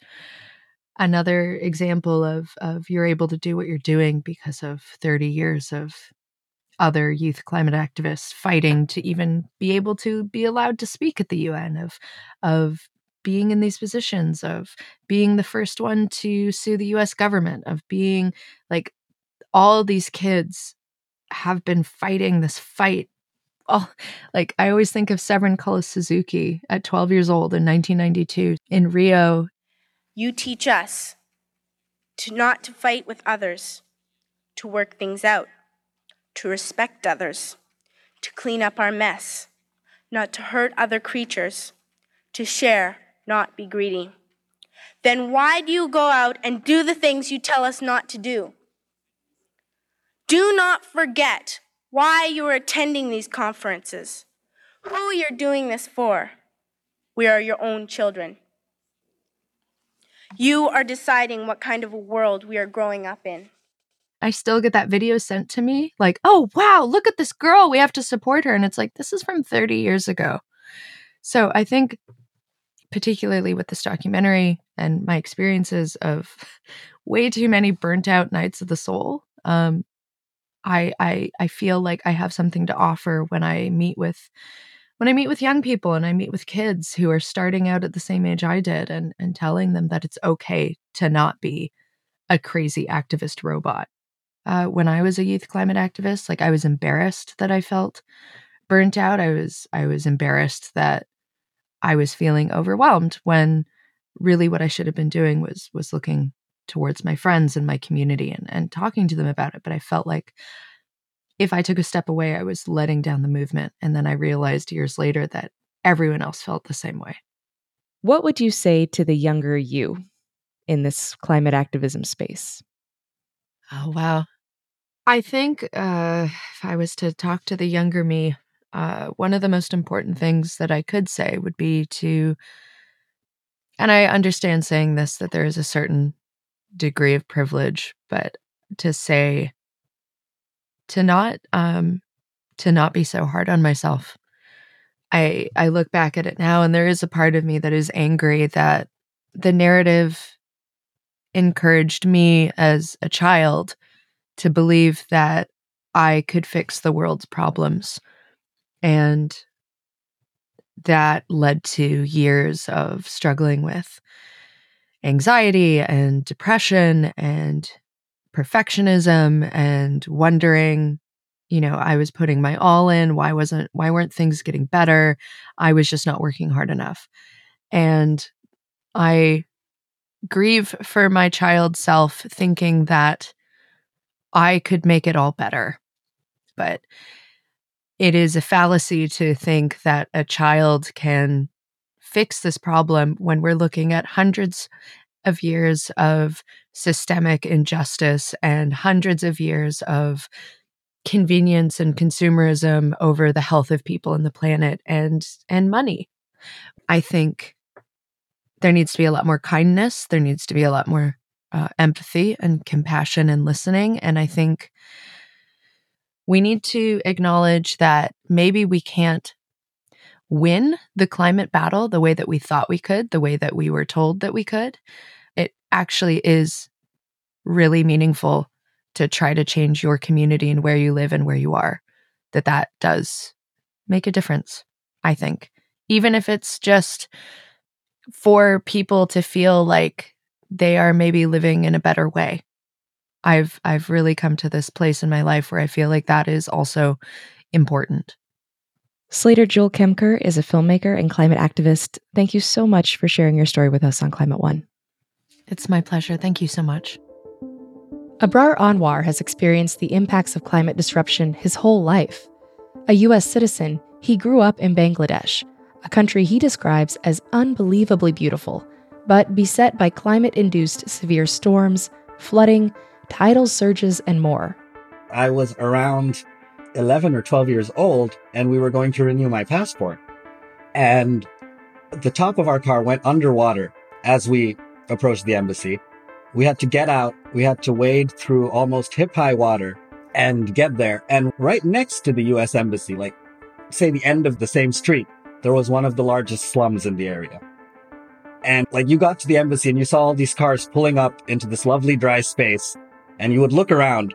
another example of of you're able to do what you're doing because of 30 years of other youth climate activists fighting to even be able to be allowed to speak at the UN of of being in these positions, of being the first one to sue the US government, of being like all these kids have been fighting this fight. Oh, like I always think of Severn Cullis Suzuki at 12 years old in 1992 in Rio. You teach us to not to fight with others, to work things out, to respect others, to clean up our mess, not to hurt other creatures, to share, not be greedy. Then why do you go out and do the things you tell us not to do? Do not forget why you are attending these conferences, who you're doing this for. We are your own children. You are deciding what kind of a world we are growing up in. I still get that video sent to me like, oh, wow, look at this girl. We have to support her. And it's like, this is from 30 years ago. So I think, particularly with this documentary and my experiences of way too many burnt out nights of the soul, um, I, I I feel like I have something to offer when I meet with when I meet with young people and I meet with kids who are starting out at the same age I did and and telling them that it's okay to not be a crazy activist robot uh, when I was a youth climate activist. Like I was embarrassed that I felt burnt out. I was I was embarrassed that I was feeling overwhelmed when really what I should have been doing was was looking towards my friends and my community and, and talking to them about it. But I felt like if I took a step away, I was letting down the movement. And then I realized years later that everyone else felt the same way. What would you say to the younger you in this climate activism space? Oh, wow. I think uh, if I was to talk to the younger me, uh, one of the most important things that I could say would be to, and I understand saying this, that there is a certain degree of privilege, but to say, to not, um, to not be so hard on myself. I I look back at it now, and there is a part of me that is angry that the narrative encouraged me as a child to believe that I could fix the world's problems. And that led to years of struggling with anxiety and depression and perfectionism and wondering you know i was putting my all in. Why wasn't why weren't things getting better? I was just not working hard enough. And i grieve for my child self thinking that I could make it all better. But it is a fallacy to think that a child can fix this problem when we're looking at hundreds of years of systemic injustice and hundreds of years of convenience and consumerism over the health of people and the planet and and money. I think there needs to be a lot more kindness. There needs to be a lot more uh, empathy and compassion and listening. And I think we need to acknowledge that maybe we can't win the climate battle the way that we thought we could, the way that we were told that we could. It actually is really meaningful to try to change your community and where you live and where you are. That that does make a difference, I think. Even if it's just for people to feel like they are maybe living in a better way. I've I've really come to this place in my life where I feel like that is also important. Slater Jewell Kemker is a filmmaker and climate activist. Thank you so much for sharing your story with us on Climate One. It's my pleasure. Thank you so much. Abrar Anwar has experienced the impacts of climate disruption his whole life. A U.S. citizen, he grew up in Bangladesh, a country he describes as unbelievably beautiful, but beset by climate induced severe storms, flooding, tidal surges, and more. I was around 11 or 12 years old, and we were going to renew my passport. And the top of our car went underwater as we approached the embassy. We had to get out, we had to wade through almost hip high water and get there. And right next to the US embassy, like say the end of the same street, there was one of the largest slums in the area. And like you got to the embassy and you saw all these cars pulling up into this lovely dry space and you would look around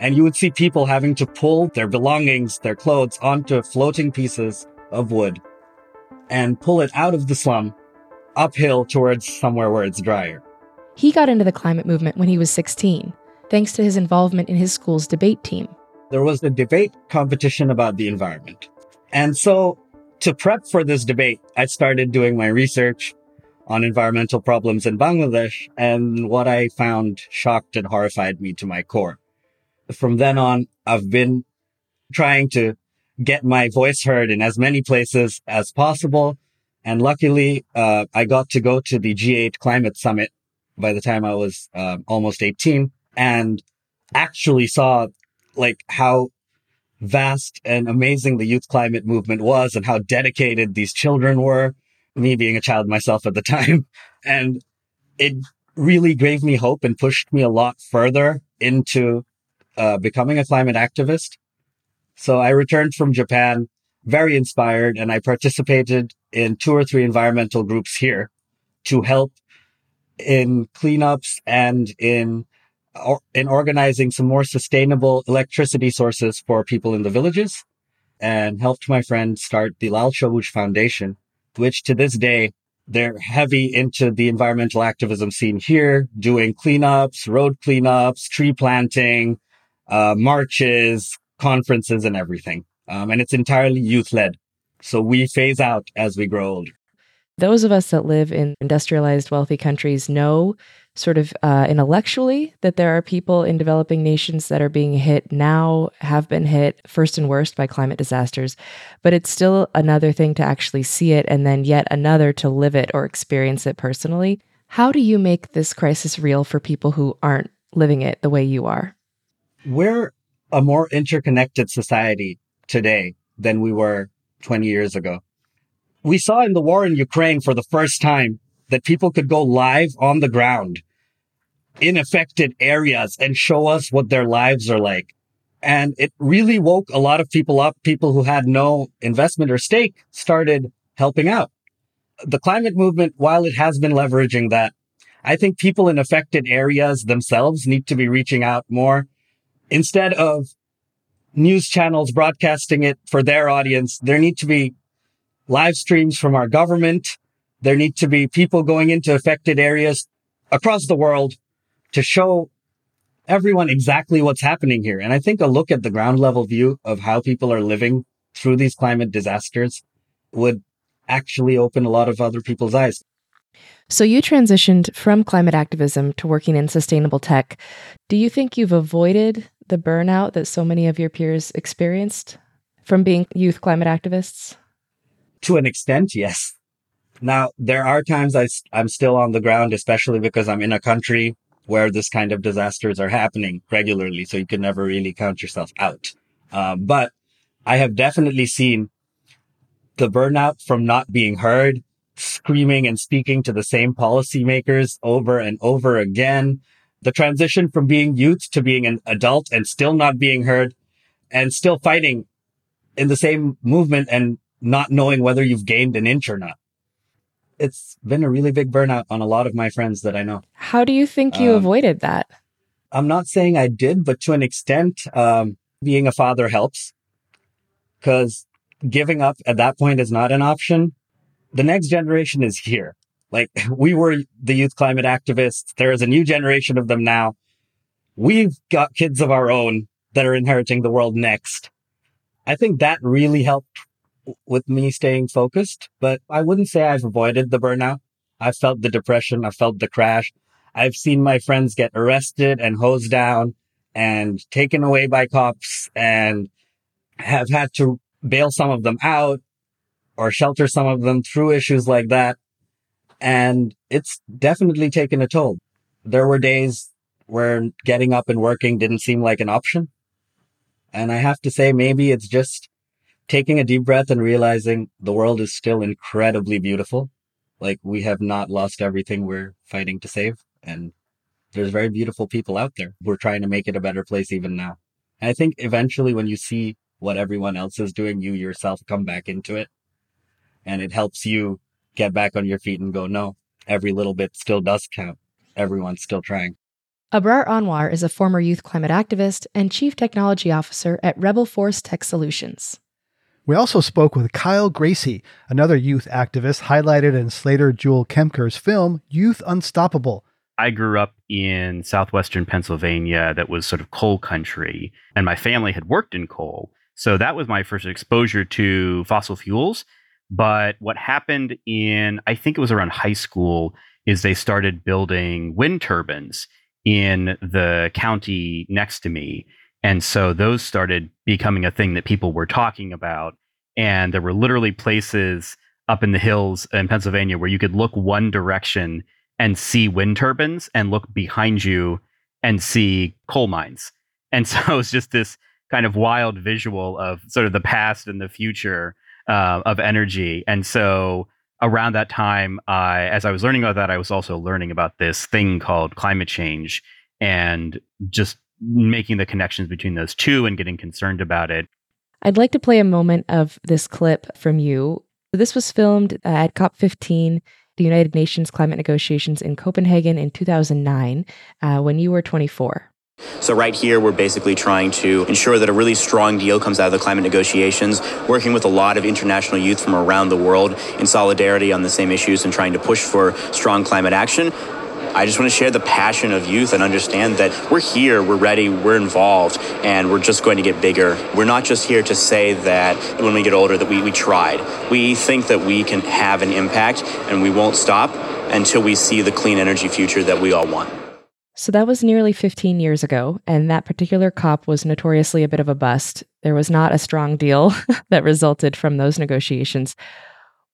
and you would see people having to pull their belongings, their clothes onto floating pieces of wood and pull it out of the slum uphill towards somewhere where it's drier. He got into the climate movement when he was 16, thanks to his involvement in his school's debate team. There was a debate competition about the environment. And so to prep for this debate, I started doing my research on environmental problems in Bangladesh. And what I found shocked and horrified me to my core. From then on, I've been trying to get my voice heard in as many places as possible. And luckily, uh, I got to go to the G8 climate summit by the time I was uh, almost 18 and actually saw like how vast and amazing the youth climate movement was and how dedicated these children were. Me being a child myself at the time. And it really gave me hope and pushed me a lot further into uh, becoming a climate activist. So I returned from Japan very inspired and I participated in two or three environmental groups here to help in cleanups and in in organizing some more sustainable electricity sources for people in the villages and helped my friend start the Lal Shobuj Foundation, which to this day, they're heavy into the environmental activism scene here, doing cleanups, road cleanups, tree planting, uh, marches, conferences and everything. Um, and it's entirely youth led. So we phase out as we grow older. Those of us that live in industrialized, wealthy countries know sort of uh, intellectually that there are people in developing nations that are being hit now, have been hit first and worst by climate disasters. But it's still another thing to actually see it, and then yet another to live it or experience it personally. How do you make this crisis real for people who aren't living it the way you are? We're a more interconnected society today than we were 20 years ago. We saw in the war in Ukraine for the first time that people could go live on the ground in affected areas and show us what their lives are like. And it really woke a lot of people up. People who had no investment or stake started helping out. The climate movement, while it has been leveraging that, I think people in affected areas themselves need to be reaching out more instead of news channels broadcasting it for their audience. There need to be live streams from our government. There need to be people going into affected areas across the world to show everyone exactly what's happening here. And I think a look at the ground level view of how people are living through these climate disasters would actually open a lot of other people's eyes. So you transitioned from climate activism to working in sustainable tech. Do you think you've avoided the burnout that so many of your peers experienced from being youth climate activists? To an extent, yes. Now, there are times I, I'm still on the ground, especially because I'm in a country where this kind of disasters are happening regularly. So you can never really count yourself out. Uh, but I have definitely seen the burnout from not being heard, screaming and speaking to the same policymakers over and over again. The transition from being youth to being an adult and still not being heard and still fighting in the same movement and not knowing whether you've gained an inch or not it's been a really big burnout on a lot of my friends that I know. How do you think you um, avoided that? I'm not saying I did, but to an extent, um, being a father helps because giving up at that point is not an option. The next generation is here. Like we were the youth climate activists. There is a new generation of them now. We've got kids of our own that are inheriting the world next. I think that really helped with me staying focused, but I wouldn't say I've avoided the burnout. I felt the depression. I felt the crash. I've seen my friends get arrested and hosed down and taken away by cops and have had to bail some of them out or shelter some of them through issues like that. And it's definitely taken a toll. There were days where getting up and working didn't seem like an option. And I have to say, maybe it's just taking a deep breath and realizing the world is still incredibly beautiful. Like we have not lost everything we're fighting to save. And there's very beautiful people out there. We're trying to make it a better place even now. And I think eventually when you see what everyone else is doing, you yourself come back into it and it helps you get back on your feet and go, no, every little bit still does count. Everyone's still trying. Abrar Anwar is a former youth climate activist and chief technology officer at Rebel Force Tech Solutions. We also spoke with Kyle Gracey, another youth activist highlighted in Slater Jewell Kemker's film Youth Unstoppable. I grew up in southwestern Pennsylvania that was sort of coal country, and my family had worked in coal. So that was my first exposure to fossil fuels. But what happened in, I think it was around high school, is they started building wind turbines in the county next to me. And so those started becoming a thing that people were talking about. And there were literally places up in the hills in Pennsylvania where you could look one direction and see wind turbines and look behind you and see coal mines. And so it was just this kind of wild visual of sort of the past and the future uh, of energy. And so around that time, I, as I was learning about that, I was also learning about this thing called climate change and just making the connections between those two and getting concerned about it. I'd like to play a moment of this clip from you. This was filmed at COP15, the United Nations climate negotiations in Copenhagen in 2009, uh, when you were 24. So, right here, we're basically trying to ensure that a really strong deal comes out of the climate negotiations, working with a lot of international youth from around the world in solidarity on the same issues and trying to push for strong climate action. I just want to share the passion of youth and understand that we're here, we're ready, we're involved, and we're just going to get bigger. We're not just here to say that when we get older that we, we tried. We think that we can have an impact and we won't stop until we see the clean energy future that we all want. So that was nearly 15 years ago, and that particular COP was notoriously a bit of a bust. There was not a strong deal that resulted from those negotiations.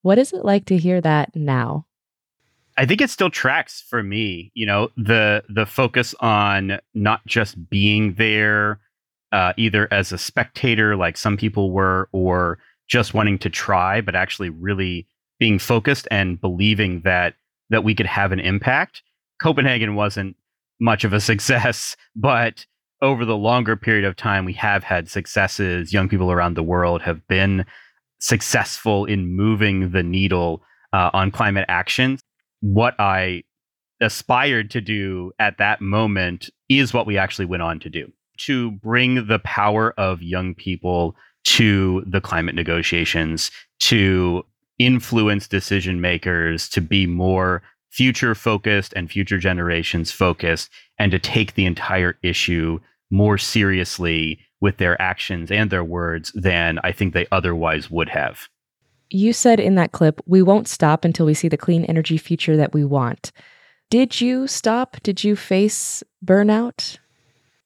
What is it like to hear that now? I think it still tracks for me. You know, the the focus on not just being there, uh, either as a spectator, like some people were, or just wanting to try, but actually really being focused and believing that that we could have an impact. Copenhagen wasn't much of a success, but over the longer period of time, we have had successes. Young people around the world have been successful in moving the needle uh, on climate action what I aspired to do at that moment is what we actually went on to do to bring the power of young people to the climate negotiations, to influence decision makers to be more future focused and future generations focused, and to take the entire issue more seriously with their actions and their words than I think they otherwise would have. You said in that clip, we won't stop until we see the clean energy future that we want. Did you stop? Did you face burnout?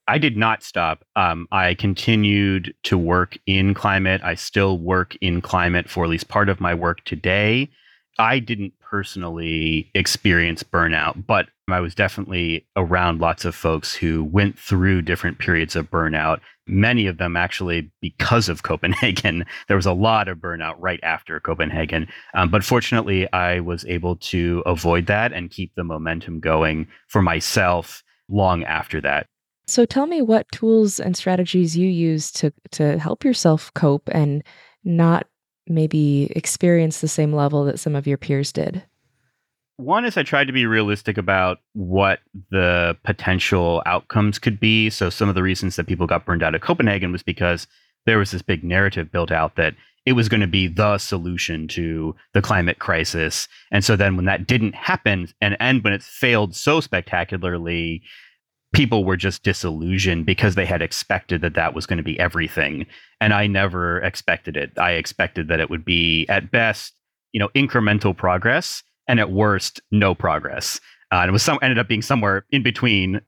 I did not stop. Um, I continued to work in climate. I still work in climate for at least part of my work today. I didn't personally experience burnout, but I was definitely around lots of folks who went through different periods of burnout. Many of them actually because of Copenhagen. There was a lot of burnout right after Copenhagen. Um, but fortunately, I was able to avoid that and keep the momentum going for myself long after that. So tell me what tools and strategies you use to to help yourself cope and not maybe experience the same level that some of your peers did? One is I tried to be realistic about what the potential outcomes could be. So, some of the reasons that people got burned out at Copenhagen was because there was this big narrative built out that it was going to be the solution to the climate crisis. And so then when that didn't happen and, and when it failed so spectacularly, people were just disillusioned because they had expected that that was going to be everything and i never expected it i expected that it would be at best you know incremental progress and at worst no progress. Uh, and it was some ended up being somewhere in between.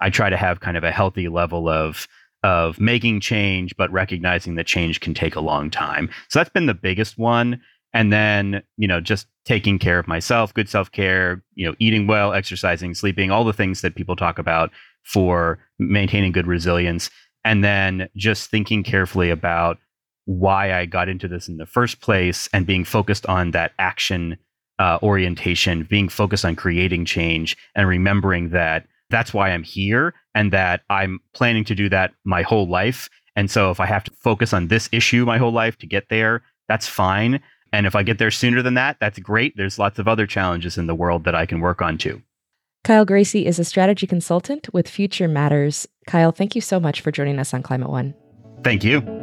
I try to have kind of a healthy level of of making change but recognizing that change can take a long time. So that's been the biggest one. And then you know just taking care of myself good self-care you know eating well exercising sleeping all the things that people talk about for maintaining good resilience. And then just thinking carefully about why i got into this in the first place and being focused on that action uh, orientation being focused on creating change and remembering that that's why i'm here and that i'm planning to do that my whole life and so if i have to focus on this issue my whole life to get there that's fine and if I get there sooner than that, that's great. There's lots of other challenges in the world that I can work on too. Kyle Gracey is a strategy consultant with Future Matters. Kyle, thank you so much for joining us on Climate One. Thank you.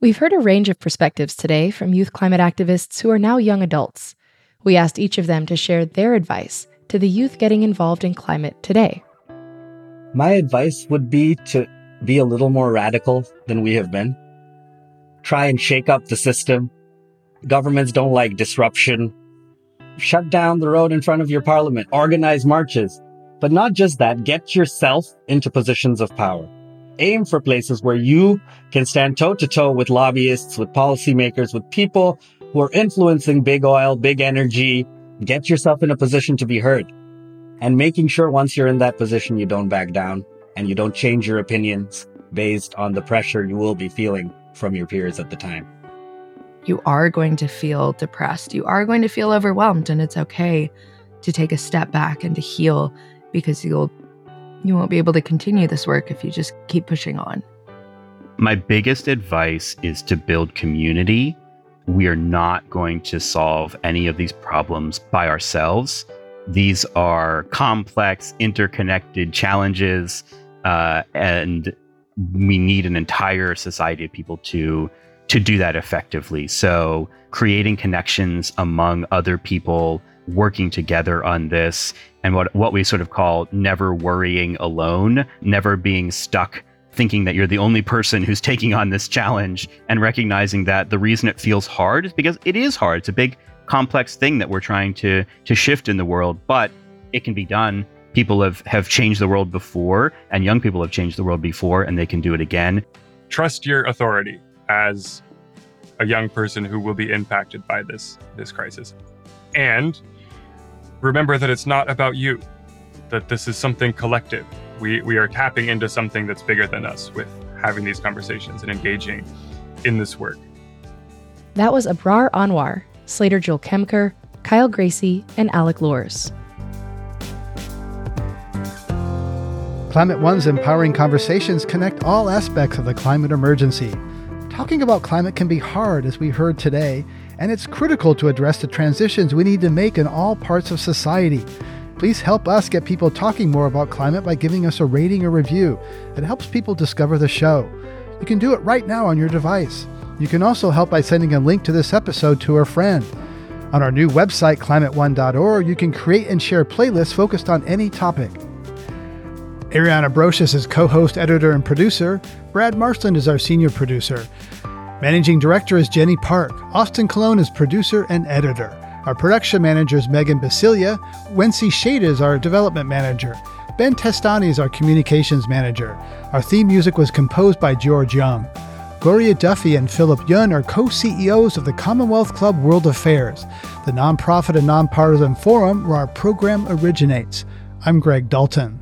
We've heard a range of perspectives today from youth climate activists who are now young adults. We asked each of them to share their advice to the youth getting involved in climate today. My advice would be to be a little more radical than we have been. Try and shake up the system. Governments don't like disruption. Shut down the road in front of your parliament. Organize marches. But not just that, get yourself into positions of power. Aim for places where you can stand toe to toe with lobbyists, with policymakers, with people who are influencing big oil, big energy. Get yourself in a position to be heard and making sure once you're in that position, you don't back down and you don't change your opinions based on the pressure you will be feeling from your peers at the time. You are going to feel depressed. You are going to feel overwhelmed, and it's okay to take a step back and to heal because you'll you won't be able to continue this work if you just keep pushing on. My biggest advice is to build community. We are not going to solve any of these problems by ourselves. These are complex, interconnected challenges, uh, and we need an entire society of people to to do that effectively. So, creating connections among other people, working together on this, and what what we sort of call never worrying alone, never being stuck thinking that you're the only person who's taking on this challenge and recognizing that the reason it feels hard is because it is hard. It's a big complex thing that we're trying to to shift in the world, but it can be done. People have have changed the world before, and young people have changed the world before, and they can do it again. Trust your authority as a young person who will be impacted by this this crisis, and remember that it's not about you. That this is something collective. We we are tapping into something that's bigger than us with having these conversations and engaging in this work. That was Abrar Anwar, Slater Jewell Kemker, Kyle Gracey, and Alec Loorz. Climate One's empowering conversations connect all aspects of the climate emergency. Talking about climate can be hard, as we heard today, and it's critical to address the transitions we need to make in all parts of society. Please help us get people talking more about climate by giving us a rating or review. It helps people discover the show. You can do it right now on your device. You can also help by sending a link to this episode to a friend. On our new website, climateone.org, you can create and share playlists focused on any topic. Ariana Brocious is co host, editor, and producer. Brad Marshland is our senior producer. Managing director is Jenny Park. Austin Colon is producer and editor. Our production manager is Megan Biscieglia. Wency Shade is our development manager. Ben Testani is our communications manager. Our theme music was composed by George Young. Gloria Duffy and Philip Yun are co CEOs of the Commonwealth Club World Affairs, the nonprofit and nonpartisan forum where our program originates. I'm Greg Dalton.